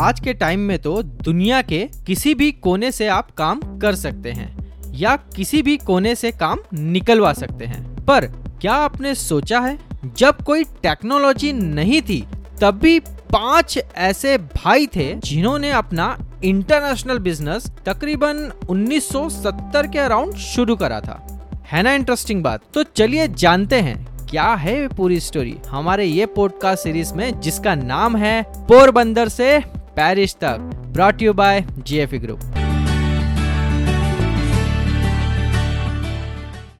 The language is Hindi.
आज के टाइम में तो दुनिया के किसी भी कोने से आप काम कर सकते हैं, या किसी भी कोने से काम निकलवा सकते हैं। पर क्या आपने सोचा है, जब कोई टेक्नोलॉजी नहीं थी, तब भी पाँच ऐसे भाई थे जिन्होंने अपना इंटरनेशनल बिज़नेस तकरीबन 1970 के अराउंड शुरू करा था? है ना इंटरेस्टिंग बात? तो चलिए जानते हैं, क्या है पूरी स्टोरी हमारे ये पॉडकास्ट सीरीज़ में जिसका नाम है पोरबंदर से पेरिस तक brought you by GFE group